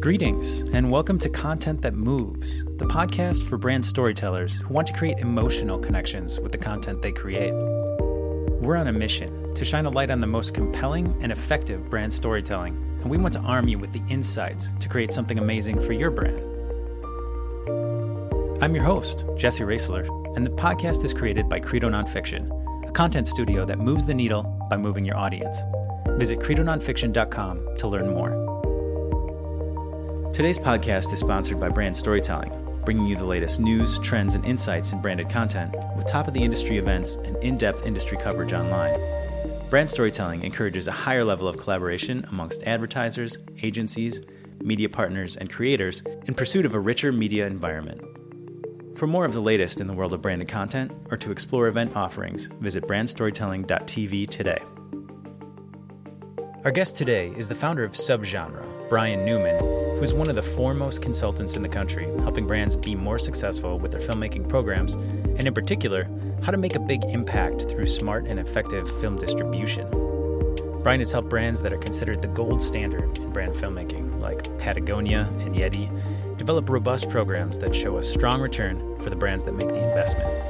Greetings, and welcome to Content That Moves, the podcast for brand storytellers who want to create emotional connections with the content they create. We're on a mission to shine a light on the most compelling and effective brand storytelling, and we want to arm you with the insights to create something amazing for your brand. I'm your host, Jesse Raisler, and the podcast is created by Credo Nonfiction, a content studio that moves the needle by moving your audience. Visit credononfiction.com to learn more. Today's podcast is sponsored by Brand Storytelling, bringing you the latest news, trends, and insights in branded content with top of the industry events and in depth industry coverage online. Brand Storytelling encourages a higher level of collaboration amongst advertisers, agencies, media partners, and creators in pursuit of a richer media environment. For more of the latest in the world of branded content or to explore event offerings, visit brandstorytelling.tv today. Our guest today is the founder of Subgenre, Brian Newman, who is one of the foremost consultants in the country, helping brands be more successful with their filmmaking programs, and in particular, how to make a big impact through smart and effective film distribution. Brian has helped brands that are considered the gold standard in brand filmmaking, like Patagonia and Yeti, develop robust programs that show a strong return for the brands that make the investment.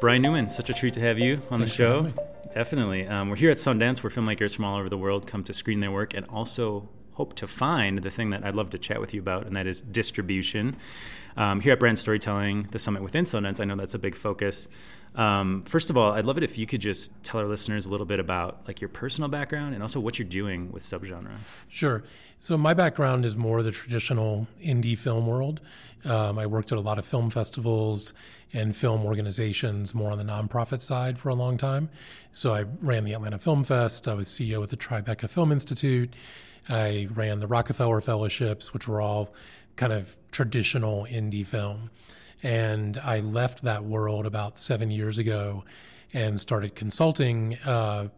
Brian Newman, such a treat to have you on Thanks the show. Definitely. Um, we're here at Sundance where filmmakers from all over the world come to screen their work and also hope to find the thing that I'd love to chat with you about, and that is distribution. Um, here at Brand Storytelling, the summit with Sundance, I know that's a big focus. Um, first of all, I'd love it if you could just tell our listeners a little bit about like your personal background and also what you're doing with subgenre. Sure. So my background is more the traditional indie film world. Um, I worked at a lot of film festivals and film organizations, more on the nonprofit side for a long time. So I ran the Atlanta Film Fest. I was CEO at the Tribeca Film Institute. I ran the Rockefeller Fellowships, which were all kind of traditional indie film. And I left that world about seven years ago and started consulting uh,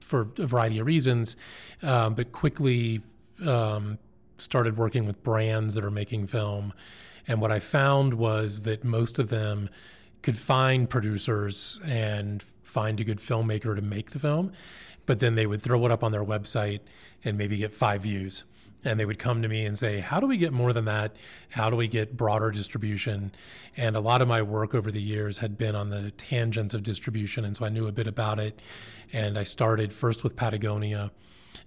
for a variety of reasons, um, but quickly um, started working with brands that are making film. And what I found was that most of them could find producers and find a good filmmaker to make the film, but then they would throw it up on their website and maybe get five views and they would come to me and say, How do we get more than that? How do we get broader distribution? And a lot of my work over the years had been on the tangents of distribution. And so I knew a bit about it. And I started first with Patagonia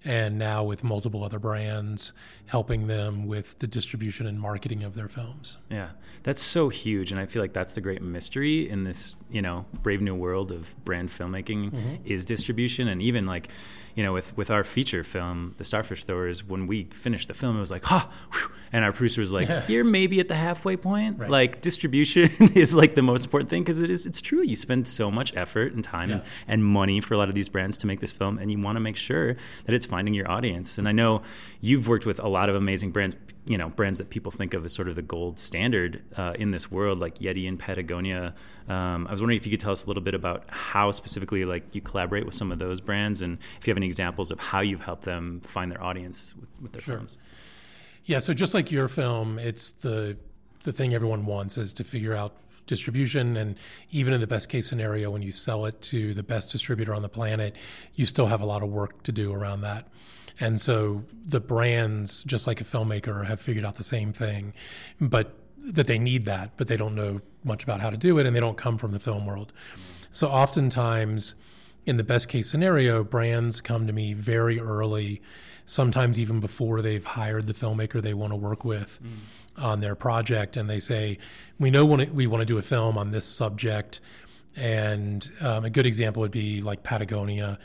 and now with multiple other brands, helping them with the distribution and marketing of their films. Yeah, that's so huge, and I feel like that's the great mystery in this, you know, brave new world of brand filmmaking mm-hmm. is distribution, and even like, you know, with with our feature film, The Starfish Throwers, when we finished the film, it was like, ha, huh, and our producer was like, yeah. you're maybe at the halfway point. Right. Like distribution is like the most important thing because it is. It's true. You spend so much effort and time yeah. and, and money for a lot of these brands to make this film, and you want to make sure that it's finding your audience. And I know you've worked with a lot of amazing brands, you know, brands that people think of as sort of the gold standard uh, in this world, like Yeti and Patagonia. Um, I was wondering if you could tell us a little bit about how specifically, like, you collaborate with some of those brands, and if you have any examples of how you've helped them find their audience with, with their sure. films. Yeah, so just like your film, it's the the thing everyone wants is to figure out distribution. And even in the best case scenario, when you sell it to the best distributor on the planet, you still have a lot of work to do around that. And so the brands, just like a filmmaker, have figured out the same thing, but that they need that, but they don't know much about how to do it and they don't come from the film world. So oftentimes, in the best case scenario, brands come to me very early, sometimes even before they've hired the filmmaker they want to work with. Mm on their project, and they say, "We know we want to do a film on this subject." And um, a good example would be like Patagonia,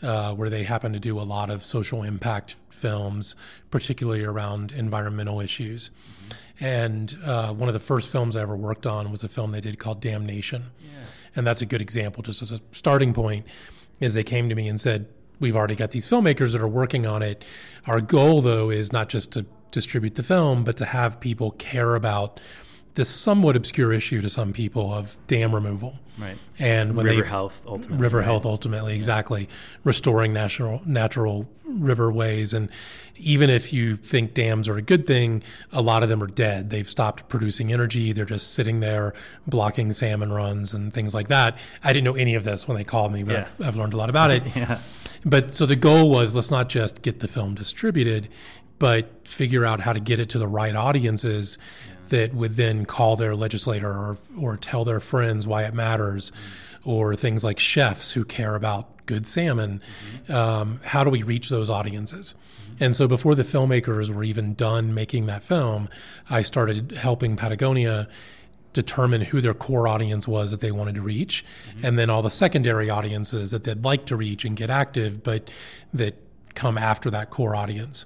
mm-hmm. uh, where they happen to do a lot of social impact films, particularly around environmental issues. Mm-hmm. And uh, one of the first films I ever worked on was a film they did called Damnation. Yeah. And that's a good example, just as a starting point, is they came to me and said, We've already got these filmmakers that are working on it. Our goal, though, is not just to distribute the film, but to have people care about this somewhat obscure issue to some people of dam removal. Right. And when river they, health ultimately. River right. health ultimately, yeah. exactly. Restoring natural natural riverways. And even if you think dams are a good thing, a lot of them are dead. They've stopped producing energy. They're just sitting there blocking salmon runs and things like that. I didn't know any of this when they called me, but yeah. I've, I've learned a lot about it. yeah. But so the goal was let's not just get the film distributed, but figure out how to get it to the right audiences that would then call their legislator or, or tell their friends why it matters, or things like chefs who care about good salmon. Um, how do we reach those audiences? And so before the filmmakers were even done making that film, I started helping Patagonia determine who their core audience was that they wanted to reach, and then all the secondary audiences that they'd like to reach and get active, but that come after that core audience.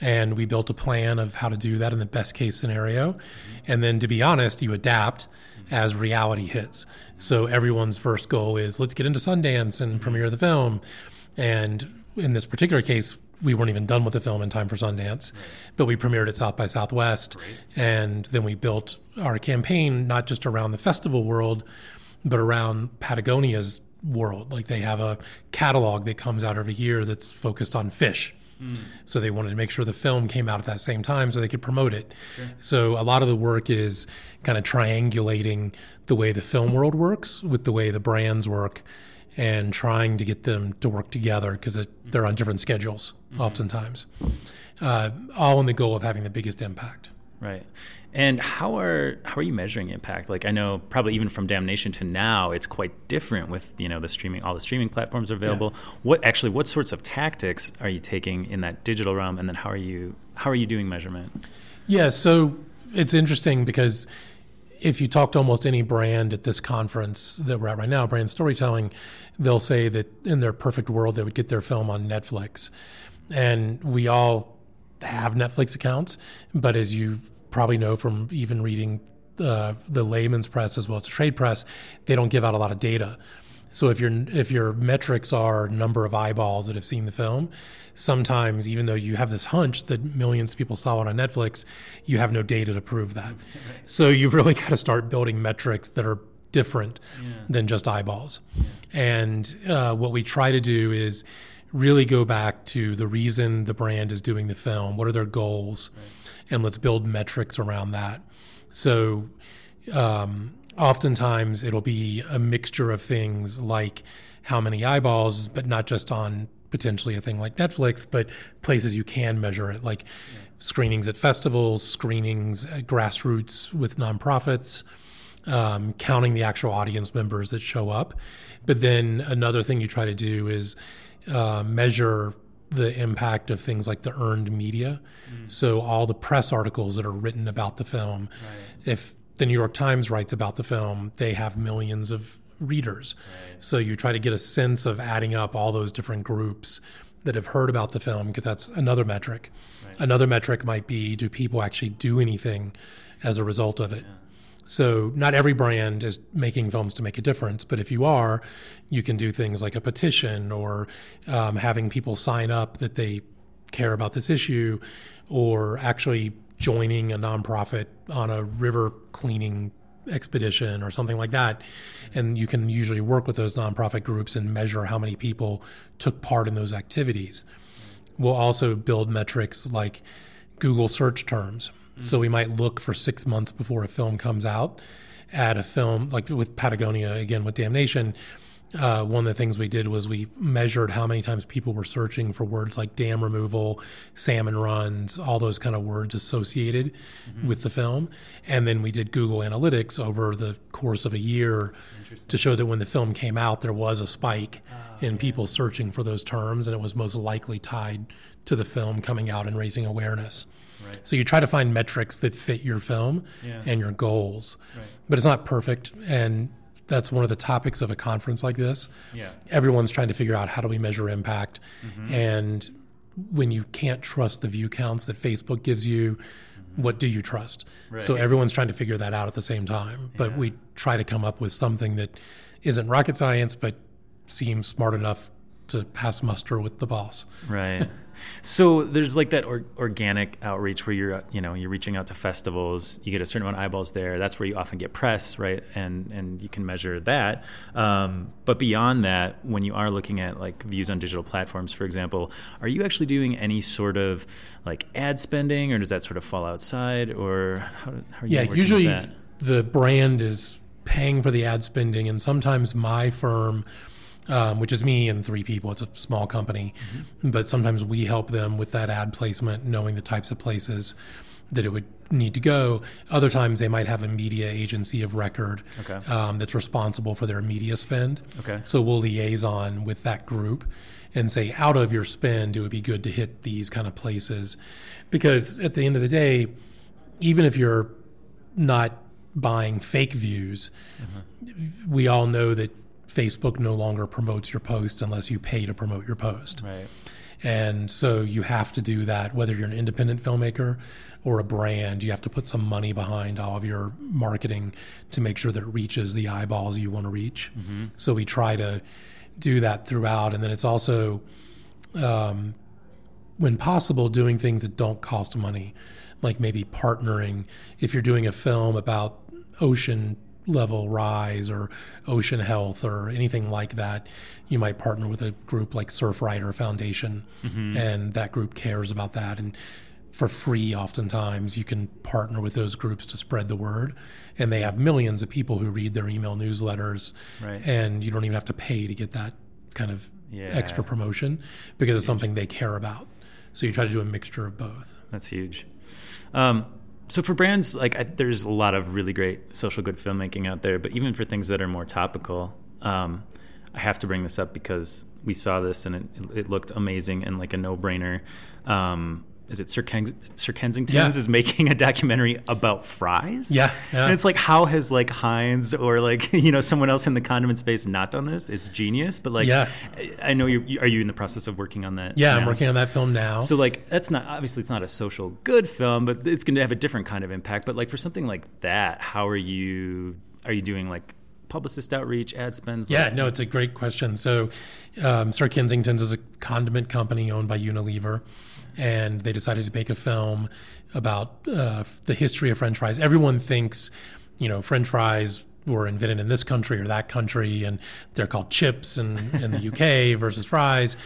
And we built a plan of how to do that in the best case scenario. And then, to be honest, you adapt as reality hits. So everyone's first goal is let's get into Sundance and premiere the film. And in this particular case, we weren't even done with the film in time for Sundance, but we premiered at South by Southwest. And then we built our campaign not just around the festival world, but around Patagonia's world. Like they have a catalog that comes out every year that's focused on fish. So they wanted to make sure the film came out at that same time so they could promote it. So a lot of the work is kind of triangulating the way the film world works with the way the brands work and trying to get them to work together because they're on different schedules oftentimes, uh, all in the goal of having the biggest impact. Right. And how are how are you measuring impact? Like I know probably even from Damnation to now, it's quite different with you know the streaming all the streaming platforms are available. Yeah. What actually what sorts of tactics are you taking in that digital realm, and then how are you how are you doing measurement? Yeah, so it's interesting because if you talk to almost any brand at this conference that we're at right now, brand storytelling, they'll say that in their perfect world they would get their film on Netflix, and we all have Netflix accounts, but as you probably know from even reading uh, the layman's press as well as the trade press, they don't give out a lot of data. So if your if your metrics are number of eyeballs that have seen the film, sometimes even though you have this hunch that millions of people saw it on Netflix, you have no data to prove that. So you've really got to start building metrics that are different yeah. than just eyeballs. Yeah. And uh, what we try to do is really go back to the reason the brand is doing the film. What are their goals? Right and let's build metrics around that. So, um, oftentimes it'll be a mixture of things like how many eyeballs, but not just on potentially a thing like Netflix, but places you can measure it, like screenings at festivals, screenings at grassroots with nonprofits, um, counting the actual audience members that show up. But then another thing you try to do is uh, measure the impact of things like the earned media. Mm. So all the press articles that are written about the film, right. if the New York Times writes about the film, they have millions of readers. Right. So you try to get a sense of adding up all those different groups that have heard about the film because that's another metric. Right. Another metric might be do people actually do anything as a result of it? Yeah. So not every brand is making films to make a difference, but if you are, you can do things like a petition or um, having people sign up that they care about this issue, or actually joining a nonprofit on a river cleaning expedition or something like that. And you can usually work with those nonprofit groups and measure how many people took part in those activities. We'll also build metrics like Google search terms. So we might look for six months before a film comes out at a film like with Patagonia again with Damnation. Uh, one of the things we did was we measured how many times people were searching for words like dam removal, salmon runs, all those kind of words associated mm-hmm. with the film. And then we did Google Analytics over the course of a year to show that when the film came out, there was a spike uh, in people searching for those terms, and it was most likely tied to the film coming out and raising awareness. Right. So you try to find metrics that fit your film yeah. and your goals, right. but it's not perfect. And that's one of the topics of a conference like this. Yeah. Everyone's trying to figure out how do we measure impact, mm-hmm. and when you can't trust the view counts that Facebook gives you, mm-hmm. what do you trust? Right. So everyone's trying to figure that out at the same time. But yeah. we try to come up with something that isn't rocket science, but seems smart enough to pass muster with the boss. Right. So there's like that or, organic outreach where you're you know you're reaching out to festivals. You get a certain amount of eyeballs there. That's where you often get press, right? And and you can measure that. Um, but beyond that, when you are looking at like views on digital platforms, for example, are you actually doing any sort of like ad spending, or does that sort of fall outside, or how, how are you? Yeah, usually the brand is paying for the ad spending, and sometimes my firm um, which is me and three people. It's a small company, mm-hmm. but sometimes we help them with that ad placement, knowing the types of places that it would need to go. Other times they might have a media agency of record okay. um, that's responsible for their media spend. Okay. So we'll liaison with that group and say, out of your spend, it would be good to hit these kind of places. Because at the end of the day, even if you're not buying fake views, mm-hmm. we all know that Facebook no longer promotes your post unless you pay to promote your post. Right. And so you have to do that, whether you're an independent filmmaker or a brand, you have to put some money behind all of your marketing to make sure that it reaches the eyeballs you want to reach. Mm-hmm. So we try to do that throughout. And then it's also, um, when possible, doing things that don't cost money, like maybe partnering. If you're doing a film about ocean level rise or ocean health or anything like that, you might partner with a group like Surfrider Foundation, mm-hmm. and that group cares about that. And for free, oftentimes, you can partner with those groups to spread the word. And they have millions of people who read their email newsletters, right. and you don't even have to pay to get that kind of yeah. extra promotion because it's something they care about. So you try to do a mixture of both. That's huge. Um, so for brands like I, there's a lot of really great social good filmmaking out there but even for things that are more topical um, i have to bring this up because we saw this and it, it looked amazing and like a no-brainer. Um, is it Sir, Ken- Sir Kensington's yeah. is making a documentary about fries. Yeah, yeah, And it's like, how has like Heinz or like you know someone else in the condiment space not done this? It's genius. But like, yeah. I know you are you in the process of working on that? Yeah, now? I'm working on that film now. So like, that's not obviously it's not a social good film, but it's going to have a different kind of impact. But like for something like that, how are you? Are you doing like publicist outreach, ad spends? Yeah, no, it's a great question. So, um, Sir Kensington's is a condiment company owned by Unilever and they decided to make a film about uh, the history of French fries. Everyone thinks, you know, French fries were invented in this country or that country, and they're called chips in, in the UK versus fries.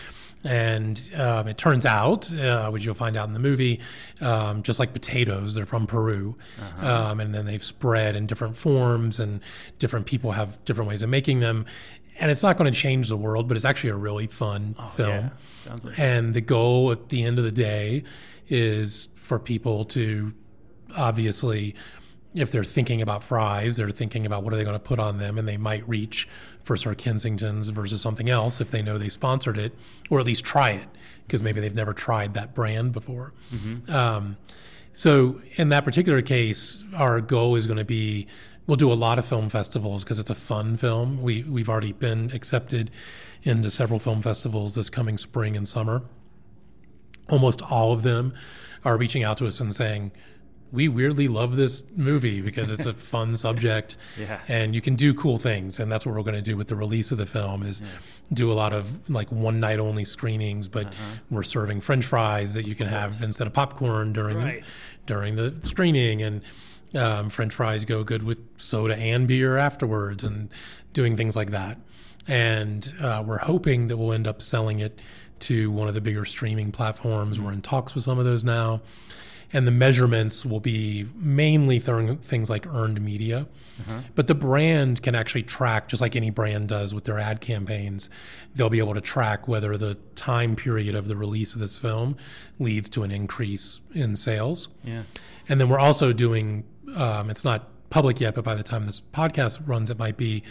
And um, it turns out, uh, which you'll find out in the movie, um, just like potatoes, they're from Peru. Uh-huh. Um, and then they've spread in different forms, and different people have different ways of making them and it's not going to change the world, but it's actually a really fun oh, film. Yeah. Sounds like and the goal at the end of the day is for people to obviously, if they're thinking about fries, they're thinking about what are they going to put on them, and they might reach for Sir Kensington's versus something else if they know they sponsored it, or at least try it because maybe they've never tried that brand before. Mm-hmm. Um, so in that particular case, our goal is going to be we'll do a lot of film festivals because it's a fun film. We we've already been accepted into several film festivals this coming spring and summer. Almost all of them are reaching out to us and saying, "We weirdly love this movie because it's a fun subject, yeah. and you can do cool things." And that's what we're going to do with the release of the film is yeah. do a lot of like one night only screenings, but uh-huh. we're serving French fries that you can have instead of popcorn during right. the, during the screening and um, French fries go good with soda and beer afterwards, and doing things like that. And uh, we're hoping that we'll end up selling it to one of the bigger streaming platforms. We're in talks with some of those now. And the measurements will be mainly th- things like earned media. Uh-huh. But the brand can actually track, just like any brand does with their ad campaigns, they'll be able to track whether the time period of the release of this film leads to an increase in sales. Yeah. And then we're also doing um, it's not public yet, but by the time this podcast runs, it might be.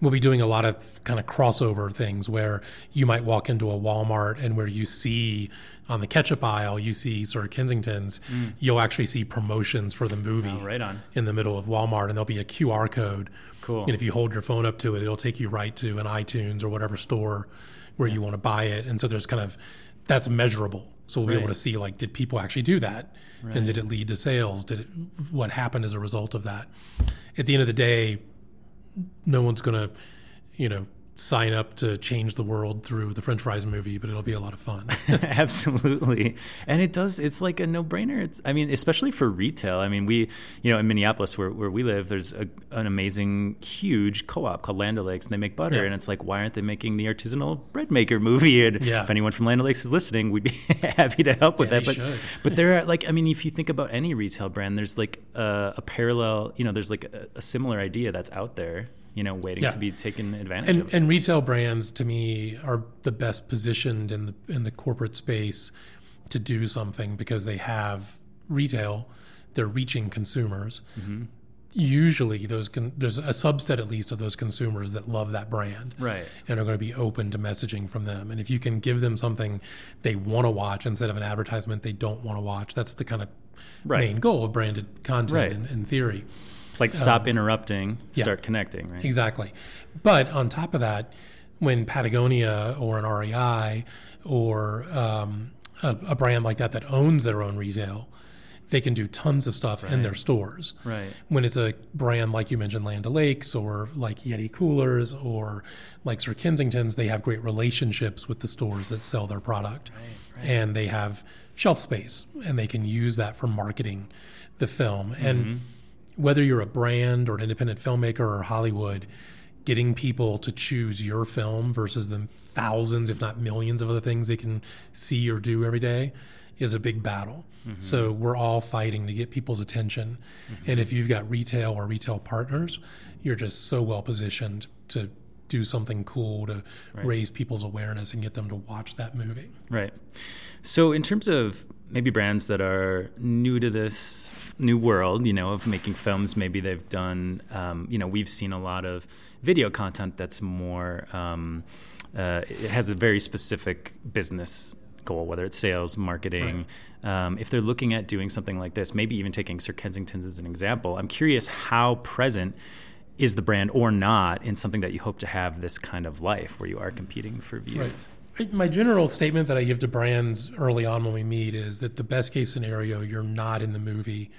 We'll be doing a lot of kind of crossover things where you might walk into a Walmart and where you see on the ketchup aisle, you see sort of Kensington's, mm. you'll actually see promotions for the movie oh, right on. in the middle of Walmart, and there'll be a QR code. Cool. And if you hold your phone up to it, it'll take you right to an iTunes or whatever store where yeah. you want to buy it. And so there's kind of that's measurable. So we'll right. be able to see like, did people actually do that? Right. And did it lead to sales? Did it, what happened as a result of that? At the end of the day, no one's going to, you know, sign up to change the world through the French fries movie, but it'll be a lot of fun. Absolutely. And it does, it's like a no brainer. It's, I mean, especially for retail. I mean, we, you know, in Minneapolis where, where we live, there's a, an amazing, huge co op called Land O'Lakes and they make butter. Yeah. And it's like, why aren't they making the artisanal bread maker movie? And yeah. if anyone from Land O'Lakes is listening, we'd be happy to help with yeah, that. But, should. but there are like, I mean, if you think about any retail brand, there's like a, a parallel, you know, there's like a, a similar idea that's out there you know, waiting Yeah. to be taken advantage and, of. and retail brands to me are the best positioned in the in the corporate space to do something because they have retail they're reaching consumers Mm-hmm. usually those con- there's a subset at least of those consumers that love that brand Right. and are going to be open to messaging from them and if you can give them something they want to watch instead of an advertisement they don't want to watch that's the kind of Right. main goal of branded content Right. in, in theory It's like stop interrupting, um, yeah. start connecting, right? Exactly. But on top of that, when Patagonia or an REI or um, a, a brand like that that owns their own retail, they can do tons of stuff in their stores. Right. When it's a brand like you mentioned, Land O'Lakes or like Yeti Coolers or like Sir Kensington's, they have great relationships with the stores that sell their product. And they have shelf space and they can use that for marketing the film. And whether you're a brand or an independent filmmaker or Hollywood, getting people to choose your film versus the thousands, if not millions, of other things they can see or do every day is a big battle. Mm-hmm. So we're all fighting to get people's attention. Mm-hmm. And if you've got retail or retail partners, you're just so well positioned to do something cool to raise people's awareness and get them to watch that movie. Right. So, in terms of maybe brands that are new to this new world, you know, of making films, maybe they've done, um, you know, we've seen a lot of video content that's more, um, uh, it has a very specific business goal, whether it's sales, marketing. Um, if they're looking at doing something like this, maybe even taking Sir Kensington's as an example, I'm curious how present is the brand or not in something that you hope to have this kind of life where you are competing for views. I- My general statement that I give to brands early on when we meet is that the best case scenario, you're not in the movie.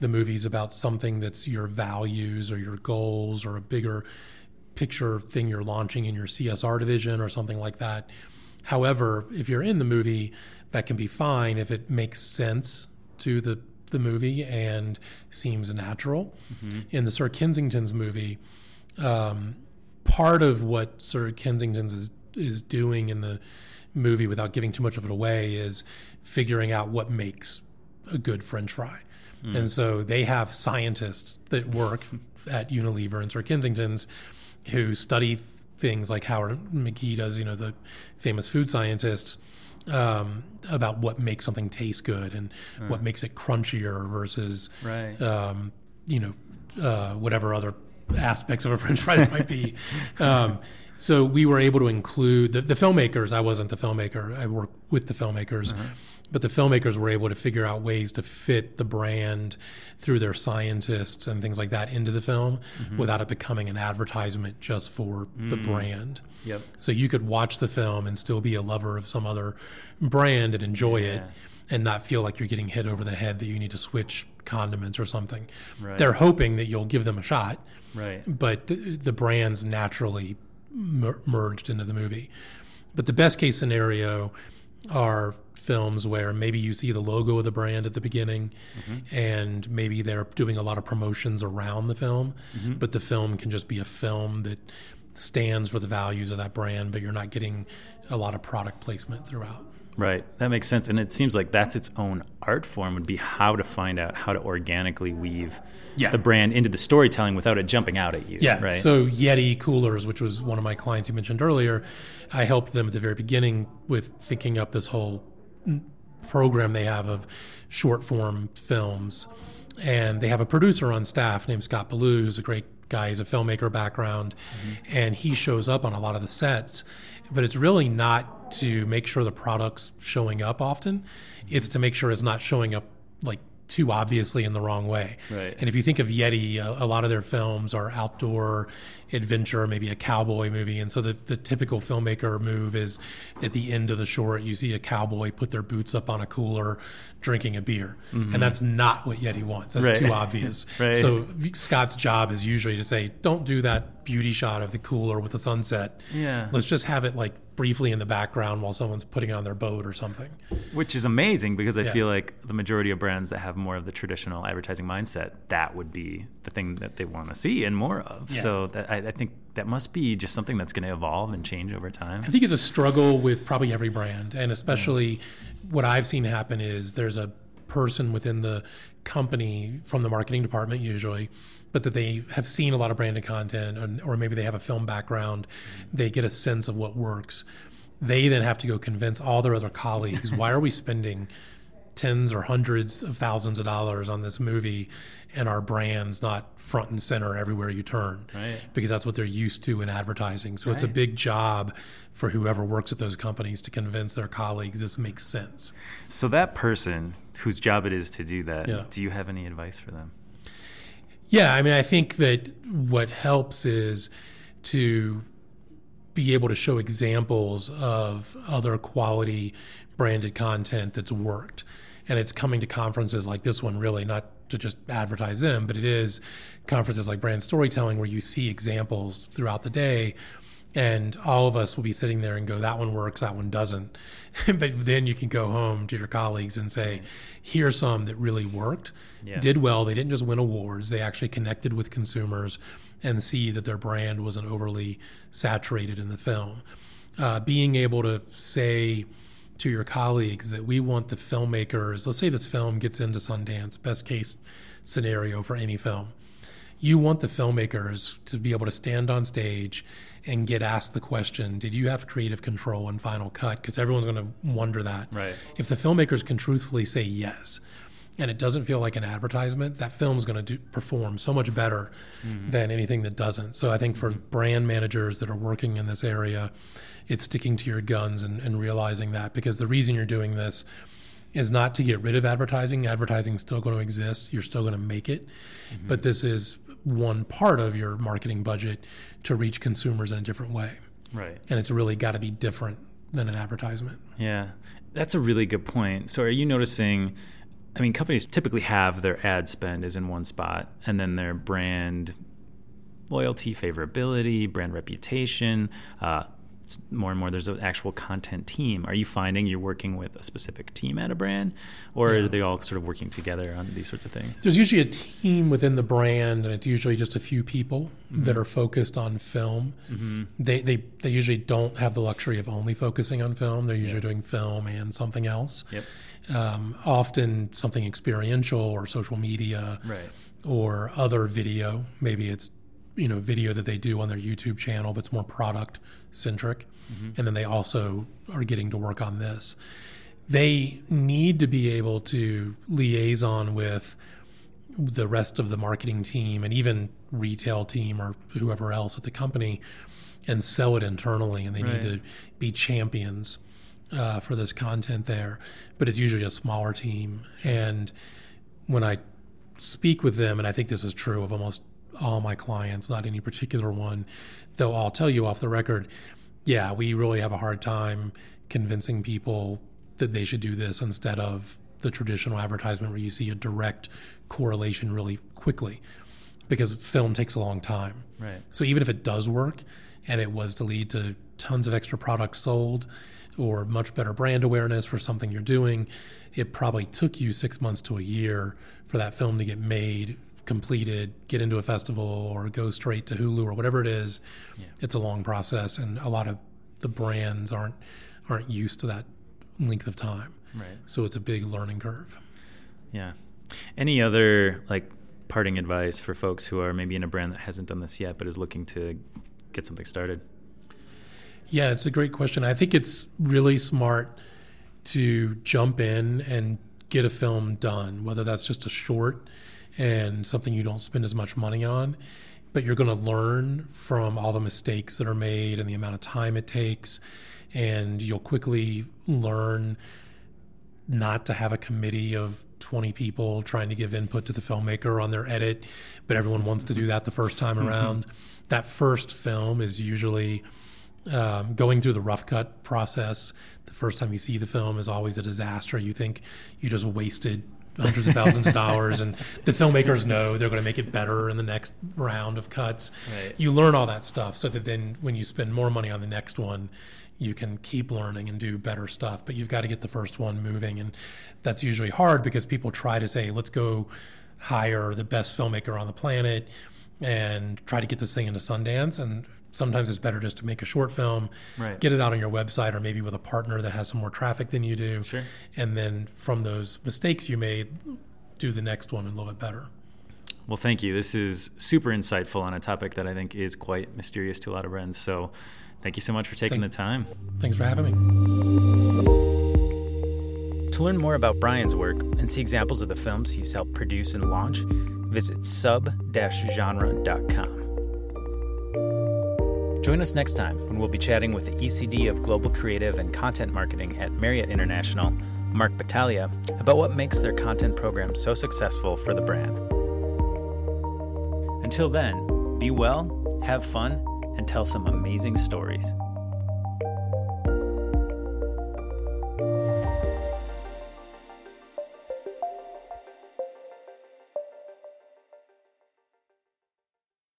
The movie's about something that's your values or your goals or a bigger picture thing you're launching in your CSR division or something like that. However, if you're in the movie, that can be fine if it makes sense to the the movie and seems natural. In the Sir Kensington's movie, um, part of what Sir Kensington's is is doing in the movie, without giving too much of it away, is figuring out what makes a good French fry. And so they have scientists that work at Unilever and Sir Kensington's who study things like Howard McGee does, you know, the famous food scientists, um, about what makes something taste good and what makes it crunchier versus, Right. um, you know, uh, whatever other aspects of a French fry it might be. Um, so we were able to include the, the filmmakers. I wasn't the filmmaker. I work with the filmmakers, but the filmmakers were able to figure out ways to fit the brand through their scientists and things like that into the film mm-hmm. without it becoming an advertisement just for the mm. brand. Yep. So you could watch the film and still be a lover of some other brand and enjoy it and not feel like you're getting hit over the head that you need to switch condiments or something. Right. They're hoping that you'll give them a shot, Right. but the, the brands naturally mer- merged into the movie. But the best case scenario are films where maybe you see the logo of the brand at the beginning mm-hmm. and maybe they're doing a lot of promotions around the film, mm-hmm. but the film can just be a film that stands for the values of that brand, but you're not getting a lot of product placement throughout. Right. That makes sense. And it seems like that's its own art form would be how to find out how to organically weave Yeah. the brand into the storytelling without it jumping out at you. Yeah. Right. So Yeti coolers, which was one of my clients you mentioned earlier, I helped them at the very beginning with thinking up this whole program they have of short form films, and they have a producer on staff named Scott Ballou, who's a great guy. He's a filmmaker background, mm-hmm. and he shows up on a lot of the sets. But it's really not to make sure the product's showing up often. It's mm-hmm. to make sure it's not showing up like too obviously in the wrong way. Right. And if you think of Yeti, a, a lot of their films are outdoor adventure, maybe a cowboy movie. And so the, the typical filmmaker move is at the end of the short, you see a cowboy put their boots up on a cooler drinking a beer. And that's not what Yeti wants. That's Mm-hmm. Right. too obvious. Right. So Scott's job is usually to say, don't do that beauty shot of the cooler with the sunset. Yeah. Let's just have it like briefly in the background while someone's putting it on their boat or something. Which is amazing because I Yeah. feel like the majority of brands that have more of the traditional advertising mindset, that would be the thing that they want to see and more of. Yeah. So that, I, I think that must be just something that's going to evolve and change over time. I think it's a struggle with probably every brand, and especially what I've seen happen is there's a person within the company from the marketing department usually but that they have seen a lot of branded content, or, or maybe they have a film background. They get a sense of what works. They then have to go convince all their other colleagues why are we spending tens or hundreds of thousands of dollars on this movie and our brand's not front and center everywhere you turn right. because that's what they're used to in advertising so right. it's a big job for whoever works at those companies to convince their colleagues this makes sense so that person whose job it is to do that yeah. do you have any advice for them yeah i mean i think that what helps is to be able to show examples of other quality branded content that's worked. And it's coming to conferences like this one really not to just advertise them but it is conferences like brand storytelling where you see examples throughout the day and all of us will be sitting there and go that one works that one doesn't but then you can go home to your colleagues and say here's some that really worked yeah. did well they didn't just win awards they actually connected with consumers and see that their brand wasn't overly saturated in the film uh, being able to say to your colleagues that we want the filmmakers, let's say this film gets into Sundance, best case scenario for any film. You want the filmmakers to be able to stand on stage and get asked the question, did you have creative control in Final Cut? Because everyone's going to wonder that. Right. If the filmmakers can truthfully say yes, and it doesn't feel like an advertisement, that film's going to perform so much better mm-hmm. than anything that doesn't. So I think for brand managers that are working in this area, it's sticking to your guns and, and realizing that because the reason you're doing this is not to get rid of advertising. Advertising is still going to exist. You're still going to make it. Mm-hmm. But this is one part of your marketing budget to reach consumers in a different way. Right. And it's really got to be different than an advertisement. Yeah. That's a really good point. So are you noticing I mean companies typically have their ad spend is in one spot and then their brand loyalty, favorability, brand reputation, uh, more and more there's an actual content team. Are you finding you're working with a specific team at a brand, or yeah. are they all sort of working together on these sorts of things? There's usually a team within the brand, and it's usually just a few people mm-hmm. that are focused on film. Mm-hmm. They, they they usually don't have the luxury of only focusing on film. They're usually doing film and something else. Yep. Um, often something experiential or social media, right. or other video. Maybe it's you know video that they do on their YouTube channel, but it's more product centric. Mm-hmm. And then they also are getting to work on this. They need to be able to liaison with the rest of the marketing team and even retail team or whoever else at the company and sell it internally. And they right. need to be champions uh, for this content there. But it's usually a smaller team. And when I speak with them, and I think this is true of almost all my clients, not any particular one, though I'll tell you off the record, yeah, we really have a hard time convincing people that they should do this instead of the traditional advertisement where you see a direct correlation really quickly because film takes a long time. Right. So even if it does work and it was to lead to tons of extra products sold or much better brand awareness for something you're doing, it probably took you six months to a year for that film to get made completed, get into a festival, or go straight to Hulu or whatever it is. Yeah. It's a long process, and a lot of the brands aren't aren't used to that length of time. Right. So it's a big learning curve. Yeah. Any other like parting advice for folks who are maybe in a brand that hasn't done this yet but is looking to get something started? Yeah, it's a great question. I think it's really smart to jump in and get a film done, whether that's just a short and something you don't spend as much money on. But you're going to learn from all the mistakes that are made and the amount of time it takes. And you'll quickly learn not to have a committee of 20 people trying to give input to the filmmaker on their edit, but everyone wants to do that the first time mm-hmm. around. that first film is usually um, going through the rough cut process. The first time you see the film is always a disaster. You think you just wasted hundreds of thousands of dollars, and the filmmakers know they're going to make it better in the next round of cuts. Right. You learn all that stuff so that then when you spend more money on the next one, you can keep learning and do better stuff. But you've got to get the first one moving, and that's usually hard because people try to say, "Let's go hire the best filmmaker on the planet." and try to get this thing into Sundance. And sometimes it's better just to make a short film, right. get it out on your website, or maybe with a partner that has some more traffic than you do. Sure. And then from those mistakes you made, do the next one a little bit better. Well, thank you. This is super insightful on a topic that I think is quite mysterious to a lot of brands. So, thank you so much for taking thank, the time. Thanks for having me. To learn more about Brian's work and see examples of the films he's helped produce and launch, visit sub-genre.com. Join us next time when we'll be chatting with the ECD of Global Creative and Content Marketing at Marriott International, Mark Battaglia, about what makes their content program so successful for the brand. Until then, be well, have fun, and tell some amazing stories.